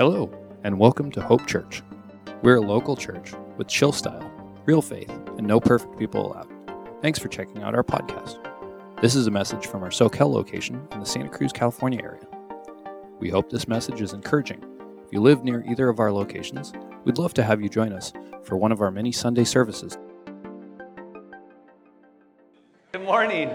Hello, and welcome to Hope Church. We're a local church with chill style, real faith, and no perfect people allowed. Thanks for checking out our podcast. This is a message from our Soquel location in the Santa Cruz, California area. We hope this message is encouraging. If you live near either of our locations, we'd love to have you join us for one of our many Sunday services. Good morning.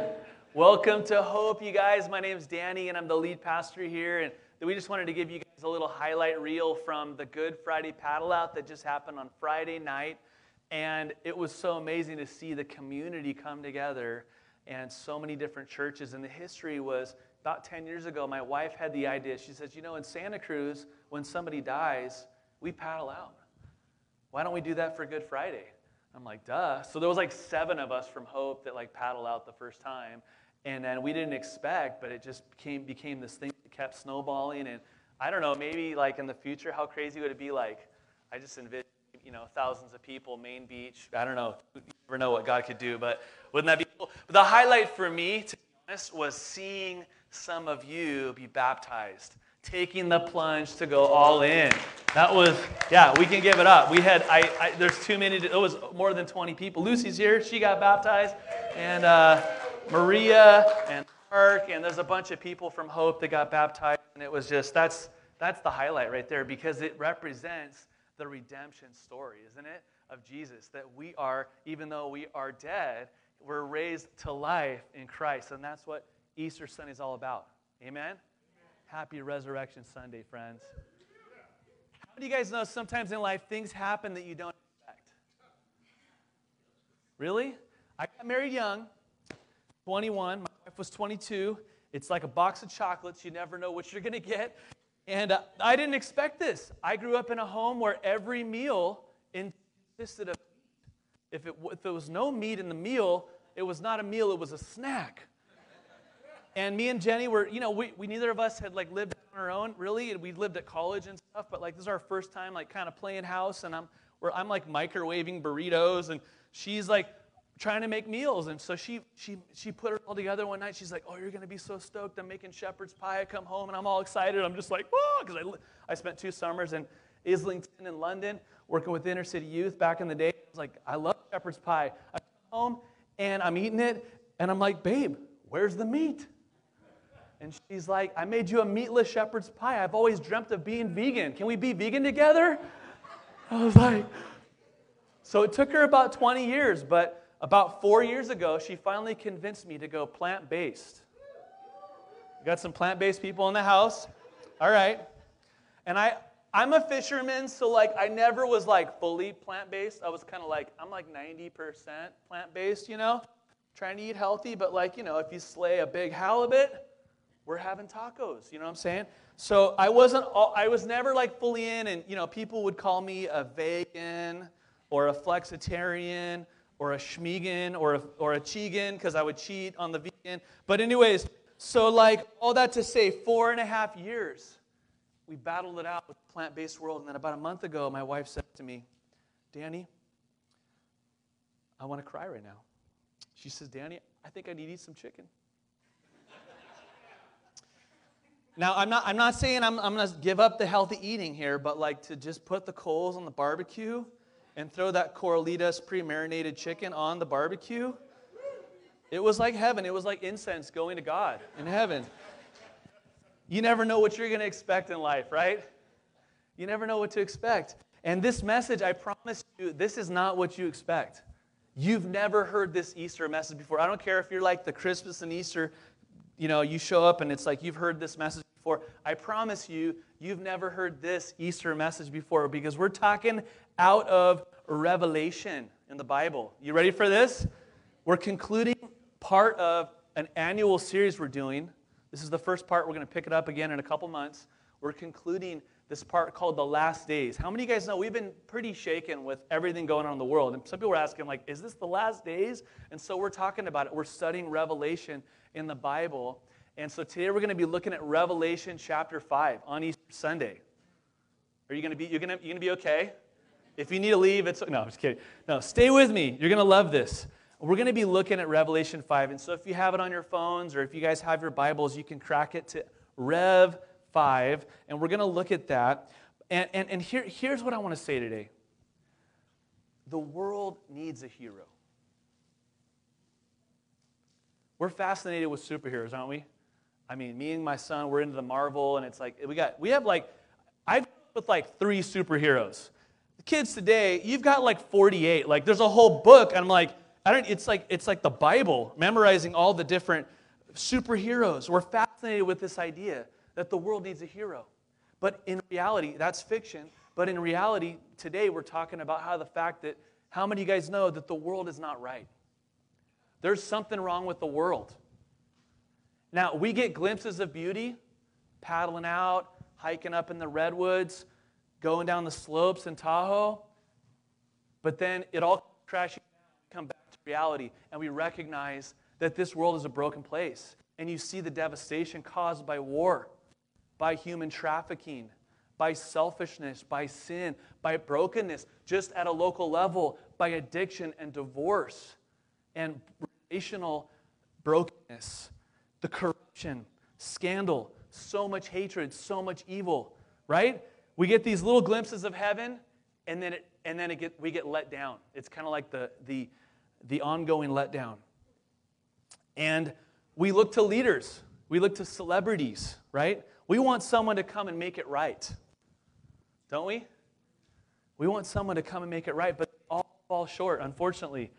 Welcome to Hope, you guys. My name is Danny, and I'm the lead pastor here. And we just wanted to give you guys a little highlight reel from the Good Friday paddle out that just happened on Friday night. And it was so amazing to see the community come together and so many different churches. And the history was about 10 years ago, my wife had the idea. She says, You know, in Santa Cruz, when somebody dies, we paddle out. Why don't we do that for Good Friday? I'm like, duh. So there was like seven of us from Hope that like paddle out the first time. And then we didn't expect, but it just became, became this thing that kept snowballing. And I don't know, maybe like in the future, how crazy would it be? Like, I just envision, you know, thousands of people, Main Beach. I don't know. You never know what God could do, but wouldn't that be cool? But the highlight for me, to be honest, was seeing some of you be baptized taking the plunge to go all in. That was, yeah, we can give it up. We had, I, I there's too many, it was more than 20 people. Lucy's here, she got baptized, and uh, Maria and Mark, and there's a bunch of people from Hope that got baptized, and it was just, that's, that's the highlight right there because it represents the redemption story, isn't it? Of Jesus, that we are, even though we are dead, we're raised to life in Christ. And that's what Easter Sunday is all about. Amen? Happy Resurrection Sunday, friends. How of you guys know sometimes in life things happen that you don't expect? Really? I got married young, 21. My wife was 22. It's like a box of chocolates. You never know what you're going to get. And uh, I didn't expect this. I grew up in a home where every meal consisted of if it, if there was no meat in the meal, it was not a meal, it was a snack. And me and Jenny were, you know, we, we neither of us had like lived on our own, really. We lived at college and stuff, but like this is our first time like kind of playing house, and I'm where I'm like microwaving burritos, and she's like trying to make meals. And so she she she put it all together one night. She's like, "Oh, you're gonna be so stoked! I'm making shepherd's pie." I come home and I'm all excited. I'm just like, "Whoa!" Because I I spent two summers in Islington in London working with inner city youth back in the day. I was like, "I love shepherd's pie." I come home and I'm eating it, and I'm like, "Babe, where's the meat?" And she's like, I made you a meatless shepherd's pie. I've always dreamt of being vegan. Can we be vegan together? I was like, so it took her about 20 years, but about four years ago, she finally convinced me to go plant based. Got some plant based people in the house. All right. And I, I'm a fisherman, so like I never was like fully plant based. I was kind of like, I'm like 90% plant based, you know? Trying to eat healthy, but like, you know, if you slay a big halibut, we're having tacos. You know what I'm saying? So I wasn't, all, I was never like fully in, and you know, people would call me a vegan or a flexitarian or a schmegan or a, or a chegan because I would cheat on the vegan. But anyways, so like all that to say, four and a half years, we battled it out with the plant-based world, and then about a month ago, my wife said to me, "Danny, I want to cry right now." She says, "Danny, I think I need to eat some chicken." Now, I'm not, I'm not saying I'm, I'm going to give up the healthy eating here, but like to just put the coals on the barbecue and throw that Corralitos pre marinated chicken on the barbecue, it was like heaven. It was like incense going to God in heaven. You never know what you're going to expect in life, right? You never know what to expect. And this message, I promise you, this is not what you expect. You've never heard this Easter message before. I don't care if you're like the Christmas and Easter you know, you show up and it's like you've heard this message before. I promise you, you've never heard this Easter message before because we're talking out of Revelation in the Bible. You ready for this? We're concluding part of an annual series we're doing. This is the first part. We're going to pick it up again in a couple months. We're concluding this part called the last days. How many of you guys know we've been pretty shaken with everything going on in the world? And some people were asking, like, is this the last days? And so we're talking about it. We're studying Revelation in the Bible. And so today we're going to be looking at Revelation chapter 5 on Easter Sunday. Are you going to be, you're going to, you're going to be okay? If you need to leave, it's, no, I'm just kidding. No, stay with me. You're going to love this. We're going to be looking at Revelation 5. And so if you have it on your phones or if you guys have your Bibles, you can crack it to Rev 5. And we're going to look at that. And, and, and here, here's what I want to say today the world needs a hero. We're fascinated with superheroes, aren't we? I mean, me and my son, we're into the Marvel, and it's like we got we have like I've with like three superheroes. The kids today, you've got like 48. Like there's a whole book, I'm like, I don't. It's like it's like the Bible, memorizing all the different superheroes. We're fascinated with this idea that the world needs a hero, but in reality, that's fiction. But in reality, today we're talking about how the fact that how many of you guys know that the world is not right? There's something wrong with the world. Now, we get glimpses of beauty, paddling out, hiking up in the redwoods, going down the slopes in Tahoe, but then it all crashes down, come back to reality, and we recognize that this world is a broken place. And you see the devastation caused by war, by human trafficking, by selfishness, by sin, by brokenness, just at a local level, by addiction and divorce and relational brokenness, the corruption, scandal, so much hatred, so much evil, right? We get these little glimpses of heaven, and then, it, and then it get, we get let down. It's kind of like the, the, the ongoing letdown. And we look to leaders, we look to celebrities, right? We want someone to come and make it right. Don't we? We want someone to come and make it right, but all fall short, unfortunately.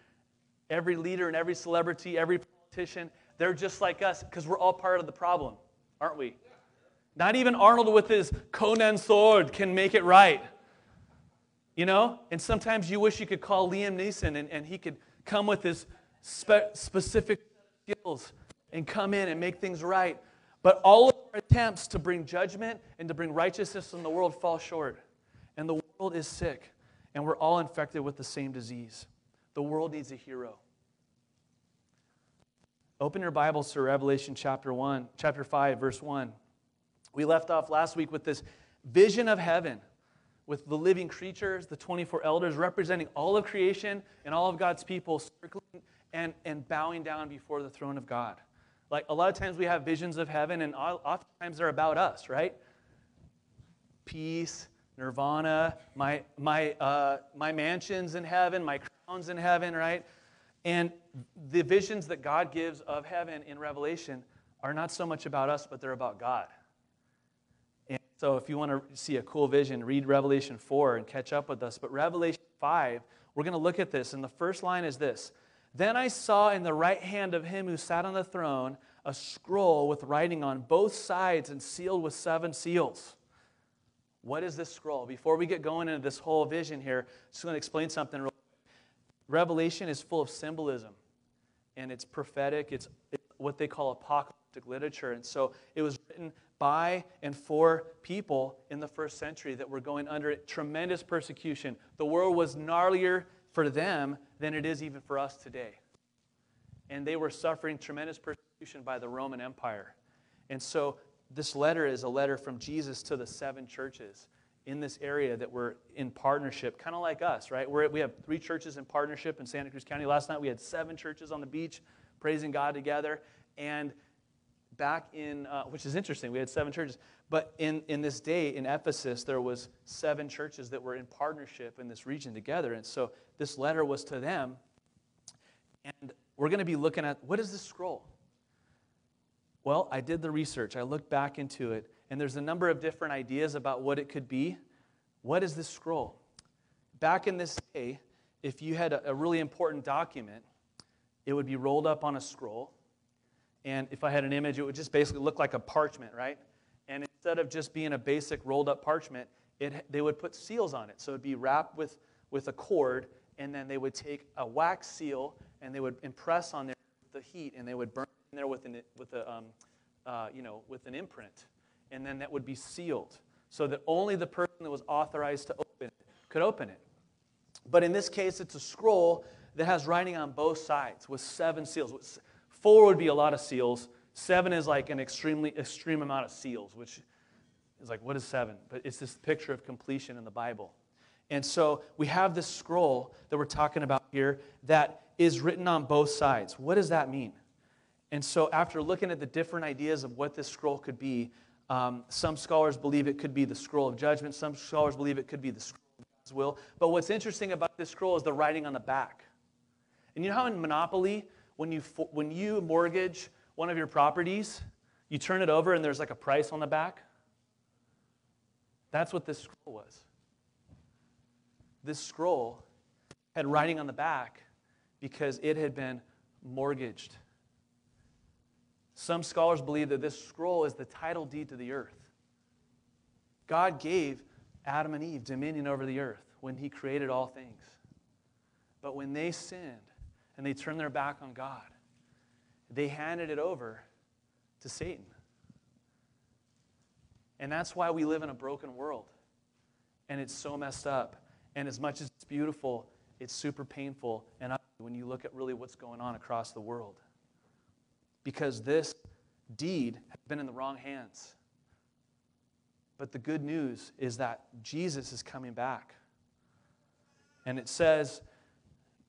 Every leader and every celebrity, every politician, they're just like us because we're all part of the problem, aren't we? Not even Arnold with his Conan sword can make it right. You know? And sometimes you wish you could call Liam Neeson and, and he could come with his spe- specific skills and come in and make things right. But all of our attempts to bring judgment and to bring righteousness in the world fall short. And the world is sick, and we're all infected with the same disease. The world needs a hero. Open your Bibles to Revelation chapter 1, chapter 5, verse 1. We left off last week with this vision of heaven with the living creatures, the 24 elders representing all of creation and all of God's people circling and, and bowing down before the throne of God. Like a lot of times we have visions of heaven, and oftentimes they're about us, right? Peace, nirvana, my, my, uh, my mansions in heaven, my crowns in heaven, right? And the visions that God gives of heaven in Revelation are not so much about us, but they're about God. So if you want to see a cool vision, read Revelation 4 and catch up with us. But Revelation 5, we're going to look at this. And the first line is this Then I saw in the right hand of him who sat on the throne a scroll with writing on both sides and sealed with seven seals. What is this scroll? Before we get going into this whole vision here, I'm just going to explain something. Real Revelation is full of symbolism, and it's prophetic. It's, it's what they call apocalyptic literature. And so it was written by and for people in the first century that were going under tremendous persecution. The world was gnarlier for them than it is even for us today. And they were suffering tremendous persecution by the Roman Empire. And so this letter is a letter from Jesus to the seven churches in this area that were in partnership, kind of like us, right? We're, we have three churches in partnership in Santa Cruz County. Last night we had seven churches on the beach praising God together. And back in, uh, which is interesting, we had seven churches. But in, in this day in Ephesus, there was seven churches that were in partnership in this region together. And so this letter was to them. And we're going to be looking at what is this scroll? Well, I did the research, I looked back into it, and there's a number of different ideas about what it could be. What is this scroll? Back in this day, if you had a, a really important document, it would be rolled up on a scroll. And if I had an image, it would just basically look like a parchment, right? And instead of just being a basic rolled up parchment, it, they would put seals on it. So it would be wrapped with, with a cord, and then they would take a wax seal and they would impress on there the heat, and they would burn in there with, an, with, a, um, uh, you know, with an imprint. And then that would be sealed so that only the person that was authorized to open it could open it. But in this case, it's a scroll that has writing on both sides with seven seals. Four would be a lot of seals. Seven is like an extremely extreme amount of seals, which is like, what is seven? But it's this picture of completion in the Bible. And so we have this scroll that we're talking about here that is written on both sides. What does that mean? And so, after looking at the different ideas of what this scroll could be, Um, some scholars believe it could be the scroll of judgment. Some scholars believe it could be the scroll of God's will. But what's interesting about this scroll is the writing on the back. And you know how in Monopoly, when you, when you mortgage one of your properties, you turn it over and there's like a price on the back? That's what this scroll was. This scroll had writing on the back because it had been mortgaged. Some scholars believe that this scroll is the title deed to the earth. God gave Adam and Eve dominion over the earth when he created all things. But when they sinned and they turned their back on God, they handed it over to Satan. And that's why we live in a broken world. And it's so messed up. And as much as it's beautiful, it's super painful and when you look at really what's going on across the world. Because this deed has been in the wrong hands. But the good news is that Jesus is coming back. And it says,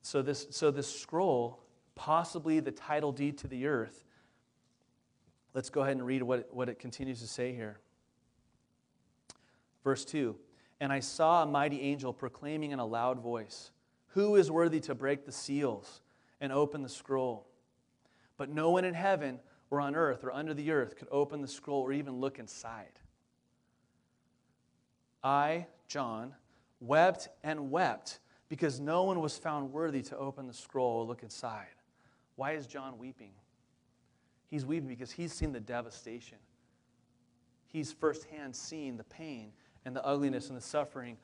so this, so this scroll, possibly the title deed to the earth, let's go ahead and read what, what it continues to say here. Verse 2 And I saw a mighty angel proclaiming in a loud voice, Who is worthy to break the seals and open the scroll? But no one in heaven or on earth or under the earth could open the scroll or even look inside. I, John, wept and wept because no one was found worthy to open the scroll or look inside. Why is John weeping? He's weeping because he's seen the devastation. He's firsthand seen the pain and the ugliness and the suffering,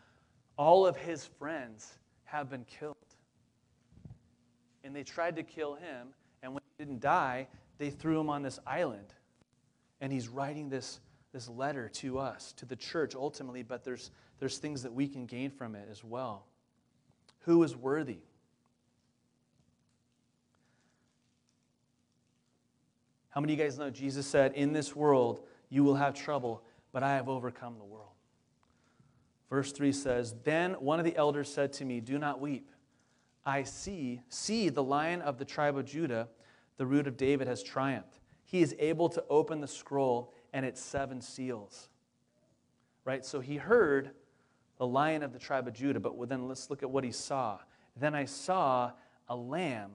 all of his friends have been killed. And they tried to kill him, and when he didn't die, they threw him on this island. And he's writing this, this letter to us, to the church ultimately, but there's, there's things that we can gain from it as well. Who is worthy? How many of you guys know Jesus said, In this world you will have trouble, but I have overcome the world? Verse 3 says, Then one of the elders said to me, Do not weep. I see, see the lion of the tribe of Judah, the root of David, has triumphed. He is able to open the scroll and its seven seals. Right? So he heard the lion of the tribe of Judah, but then let's look at what he saw. Then I saw a lamb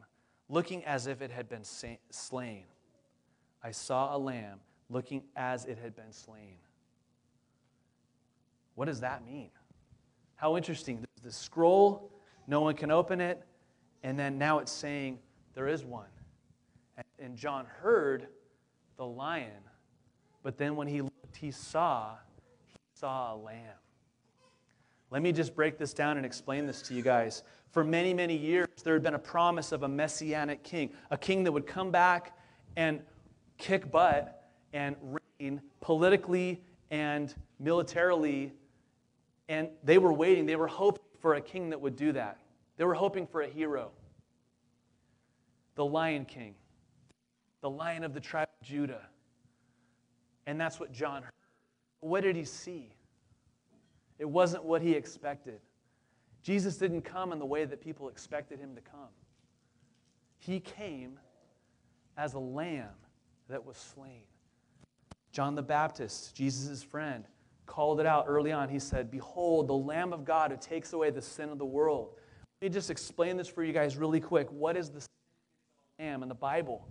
looking as if it had been slain. I saw a lamb looking as it had been slain. What does that mean? How interesting. The scroll, no one can open it, and then now it's saying there is one. And John heard the lion, but then when he looked, he saw, he saw a lamb. Let me just break this down and explain this to you guys. For many, many years, there had been a promise of a messianic king, a king that would come back and kick butt and reign politically and militarily and they were waiting, they were hoping for a king that would do that. They were hoping for a hero. The Lion King, the Lion of the tribe of Judah. And that's what John heard. What did he see? It wasn't what he expected. Jesus didn't come in the way that people expected him to come. He came as a lamb that was slain. John the Baptist, Jesus' friend, called it out early on. He said, Behold, the Lamb of God who takes away the sin of the world. Let me just explain this for you guys really quick. What is the lamb in the Bible?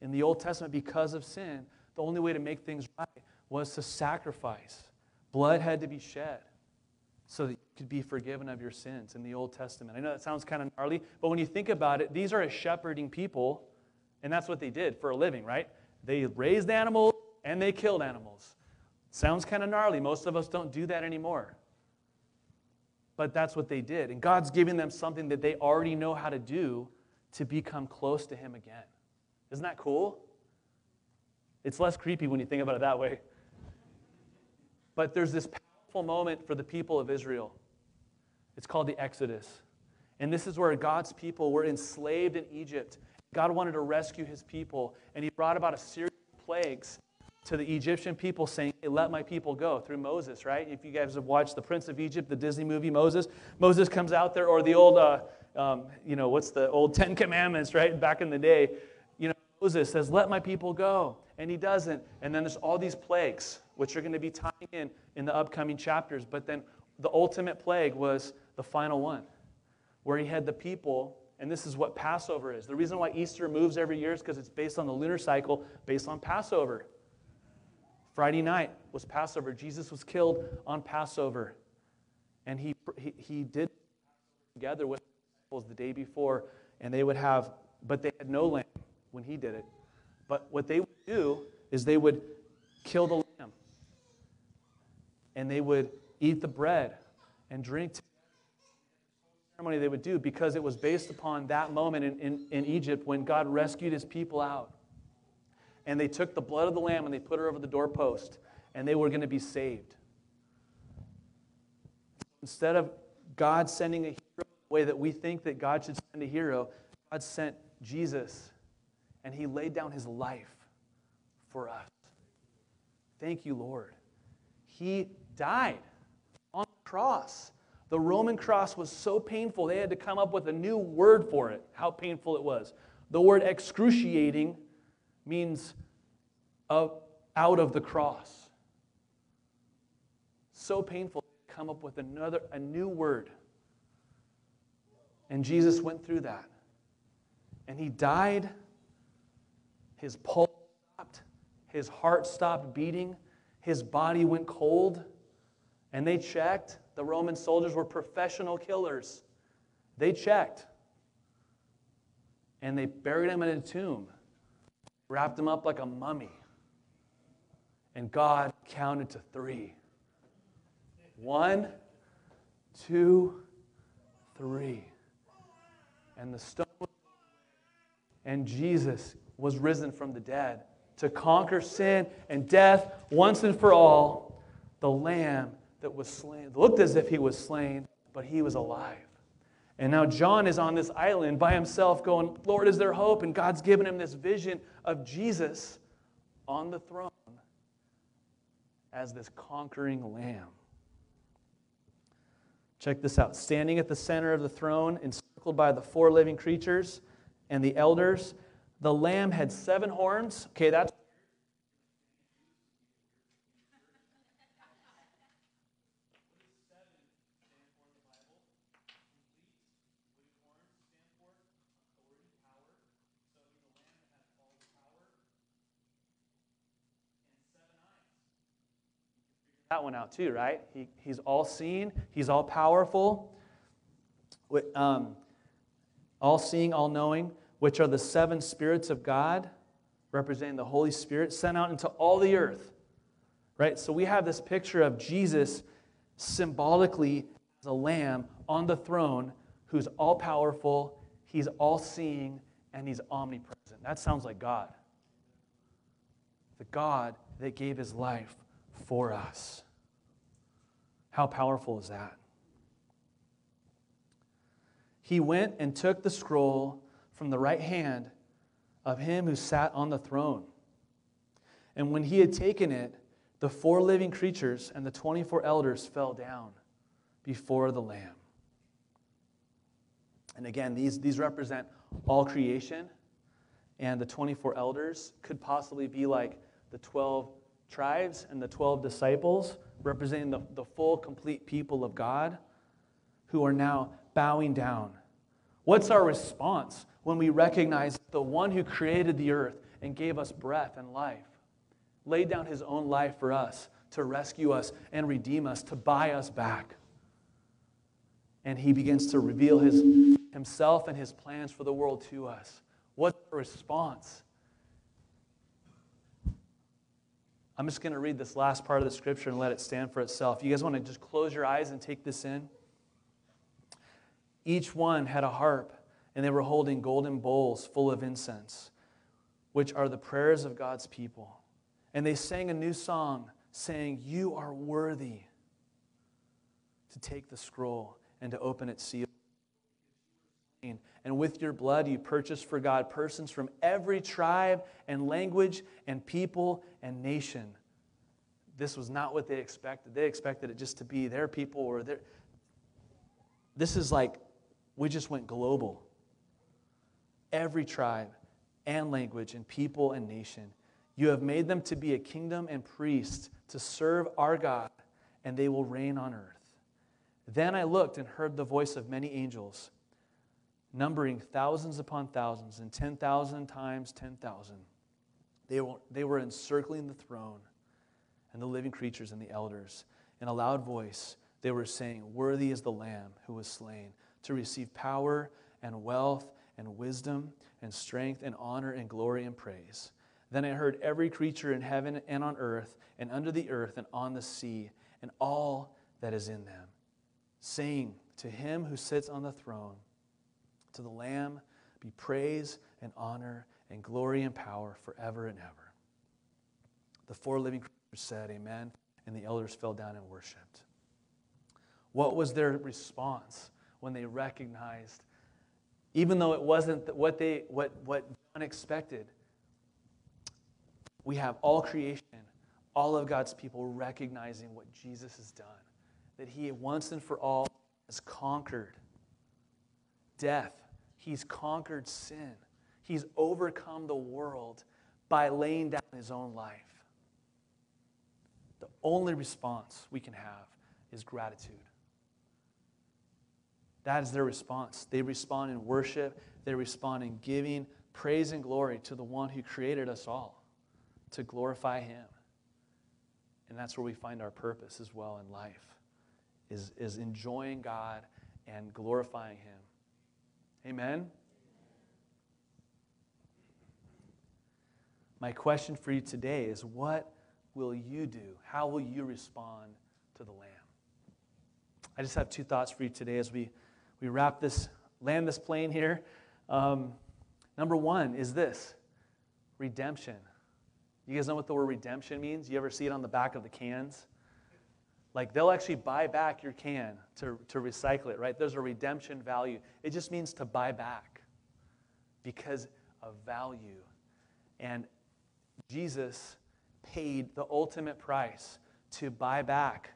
In the Old Testament, because of sin, the only way to make things right was to sacrifice. Blood had to be shed so that you could be forgiven of your sins in the Old Testament. I know that sounds kind of gnarly, but when you think about it, these are a shepherding people, and that's what they did for a living, right? They raised animals and they killed animals. Sounds kind of gnarly. Most of us don't do that anymore. But that's what they did. And God's giving them something that they already know how to do to become close to Him again. Isn't that cool? It's less creepy when you think about it that way. But there's this powerful moment for the people of Israel. It's called the Exodus. And this is where God's people were enslaved in Egypt. God wanted to rescue his people, and he brought about a series of plagues to the Egyptian people saying, hey, Let my people go through Moses, right? If you guys have watched The Prince of Egypt, the Disney movie Moses, Moses comes out there, or the old, uh, um, you know, what's the old Ten Commandments, right? Back in the day, you know, Moses says, Let my people go. and he doesn't. And then there's all these plagues, which are going to be tying in in the upcoming chapters. But then the ultimate plague was the final one, where he had the people, and this is what Passover is. The reason why Easter moves every year is because it's based on the lunar cycle, based on Passover. Friday night was Passover. Jesus was killed on Passover. And he, he, he did together with the disciples the day before, and they would have, but they had no lamb when he did it. But what they would do is they would kill the lamb, and they would eat the bread and drink the ceremony they would do because it was based upon that moment in, in, in, Egypt when God rescued his people out. And they took the blood of the lamb and they put it over the doorpost, and they were going to be saved. Instead of God sending a hero the way that we think that God should send a hero, God sent Jesus, and he laid down his life for us. Thank you, Lord. He died on the cross. The Roman cross was so painful, they had to come up with a new word for it, how painful it was. The word excruciating means of, out of the cross. So painful, come up with another, a new word. And Jesus went through that. And he died. His pulse stopped. His heart stopped beating. His body went cold. And they checked. The Roman soldiers were professional killers. They checked. And they buried him in a tomb, wrapped him up like a mummy. And God counted to three. One, two, three. And the stone and Jesus was risen from the dead to conquer sin and death once and for all. The Lamb that was slain looked as if he was slain, but he was alive. And now John is on this island by himself, going, Lord, is there hope? And God's given him this vision of Jesus on the throne as this conquering lamb. Check this out. Standing at the center of the throne, encircled by the four living creatures and the elders, the lamb had seven horns. Okay, that's that one out too, right? He, he's all seeing, he's all powerful, um, all seeing, all knowing, which are the seven spirits of God, representing the Holy Spirit, sent out into all the earth. Right? So we have this picture of Jesus symbolically as a lamb on the throne who's all powerful, he's all seeing, and he's omnipresent. That sounds like God. The God that gave his life for us. How powerful is that? He went and took the scroll from the right hand of him who sat on the throne. And when he had taken it, the four living creatures and the 24 elders fell down before the Lamb. And again, these, these represent all creation. And the 24 elders could possibly be like the 12 tribes and the 12 disciples, representing the, the full, complete people of God, who are now bowing down. What's our response when we recognize the one who created the earth and gave us breath and life, laid down his own life for us to rescue us and redeem us, to buy us back? And he begins to reveal his, himself and his plans for the world to us. What's the response? I'm just going to read this last part of the scripture and let it stand for itself. You guys want to just close your eyes and take this in? Each one had a harp, and they were holding golden bowls full of incense, which are the prayers of God's people. And they sang a new song, saying, You are worthy to take the scroll and to open its seal. And with your blood, you purchased for God persons from every tribe and language and people and nation. This was not what they expected. They expected it just to be their people or their. This is like we just went global. Every tribe and language and people and nation. You have made them to be a kingdom and priests to serve our God, and they will reign on earth. Then I looked and heard the voice of many angels, numbering thousands upon thousands and 10,000 times 10,000. They were, they were encircling the throne and the living creatures and the elders. In a loud voice, they were saying, Worthy is the Lamb who was slain to receive power and wealth and wisdom and strength and honor and glory and praise. Then I heard every creature in heaven and on earth and under the earth and on the sea and all that is in them, saying to him who sits on the throne, to the Lamb be praise and honor and glory and power forever and ever. The four living creatures said, Amen, and the elders fell down and worshiped. What was their response when they recognized, even though it wasn't what they what what John expected, we have all creation, all of God's people recognizing what Jesus has done, that he once and for all has conquered death, he's conquered sin, he's overcome the world by laying down his own life. The only response we can have is gratitude. That is their response. They respond in worship, they respond in giving praise and glory to the one who created us all to glorify Him. And that's where we find our purpose as well in life, is, is enjoying God and glorifying Him. Amen? My question for you today is what will you do? How will you respond to the Lamb? I just have two thoughts for you today as we, we wrap this, land this plane here. Um, number one is this redemption. You guys know what the word redemption means? You ever see it on the back of the cans? Like they'll actually buy back your can to, to recycle it, right? There's a redemption value. It just means to buy back because of value. And Jesus paid the ultimate price to buy back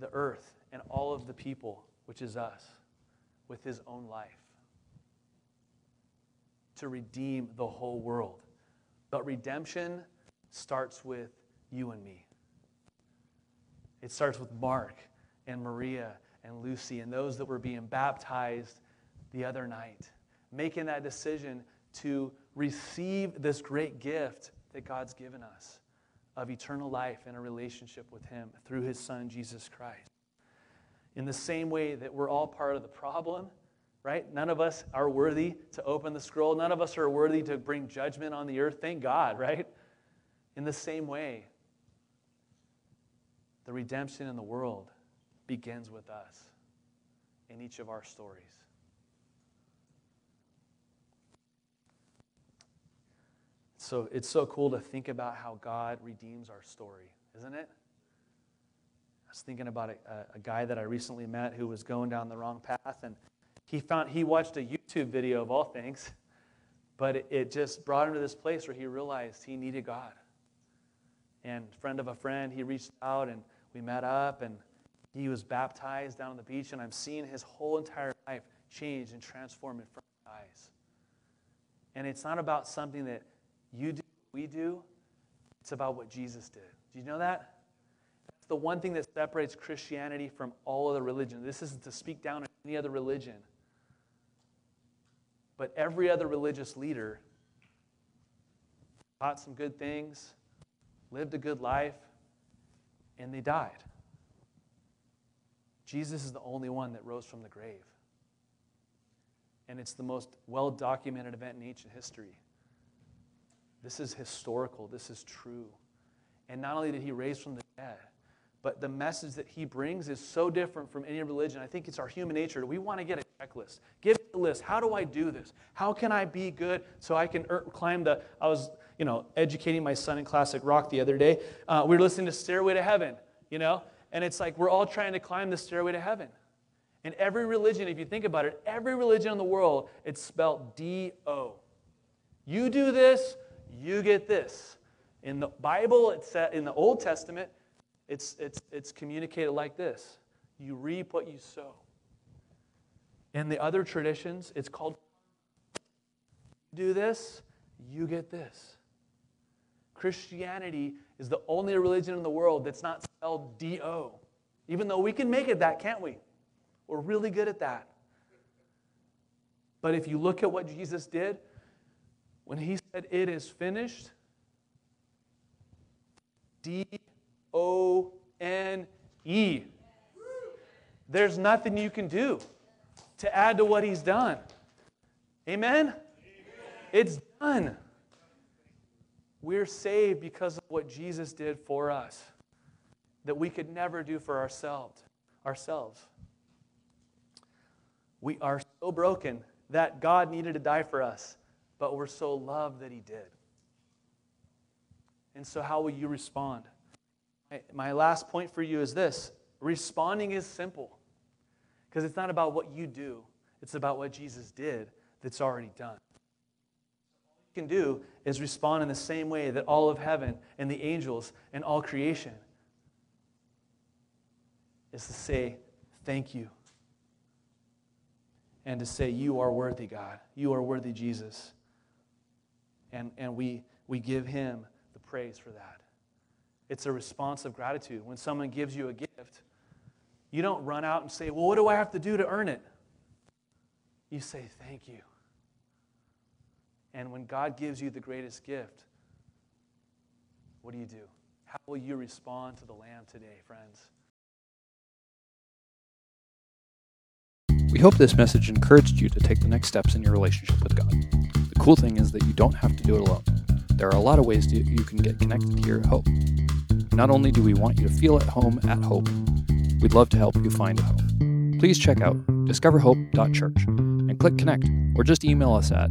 the earth and all of the people, which is us, with his own life. To redeem the whole world. But redemption starts with you and me. It starts with Mark and Maria and Lucy and those that were being baptized the other night, making that decision to receive this great gift that God's given us of eternal life and a relationship with Him through His Son, Jesus Christ. In the same way that we're all part of the problem, right? None of us are worthy to open the scroll. None of us are worthy to bring judgment on the earth. Thank God, right? In the same way, the redemption in the world begins with us in each of our stories. So it's so cool to think about how God redeems our story, isn't it? I was thinking about a, a, guy that I recently met who was going down the wrong path, and he found he watched a YouTube video of all things, but it, it just brought him to this place where he realized he needed God and friend of a friend, he reached out and we met up and he was baptized down on the beach and I'm seeing his whole entire life change and transform in front of my eyes. And it's not about something that you do, we do. It's about what Jesus did. Do you know that? That's the one thing that separates Christianity from all other religions. This isn't to speak down on any other religion. But every other religious leader taught some good things, lived a good life, and they died. Jesus is the only one that rose from the grave. And it's the most well documented event in ancient history. This is historical, this is true. And not only did he raise from the dead, but the message that he brings is so different from any religion. I think it's our human nature. We want to get a checklist. Give me a list. How do I do this? How can I be good so I can er- climb the. I was you know, educating my son in classic rock the other day. Uh, we were listening to Stairway to Heaven, you know, and it's like we're all trying to climb the stairway to heaven. And every religion, if you think about it, every religion in the world, it's spelled D O. You do this, you get this. In the Bible, it's in the Old Testament, it's, it's, it's communicated like this you reap what you sow. In the other traditions, it's called do this, you get this. Christianity is the only religion in the world that's not spelled D O. Even though we can make it that, can't we? We're really good at that. But if you look at what Jesus did, when he said, It is finished, D O N E. There's nothing you can do to add to what he's done. Amen? Amen? It's done. We're saved because of what Jesus did for us that we could never do for ourselves. Ourselves. We are so broken that God needed to die for us, but we're so loved that he did. And so how will you respond? My last point for you is this. Responding is simple. Because it's not about what you do, it's about what Jesus did that's already done. Can do is respond in the same way that all of heaven and the angels and all creation is to say, Thank you. And to say, You are worthy, God. You are worthy, Jesus. And, and we, we give him the praise for that. It's a response of gratitude. When someone gives you a gift, you don't run out and say, Well, what do I have to do to earn it? You say, Thank you. And when God gives you the greatest gift, what do you do? How will you respond to the Lamb today, friends? We hope this message encouraged you to take the next steps in your relationship with God. The cool thing is that you don't have to do it alone. There are a lot of ways to, you can get connected here at Hope. Not only do we want you to feel at home at Hope, We'd love to help you find a home. Please check out discoverhope.church and click connect or just email us at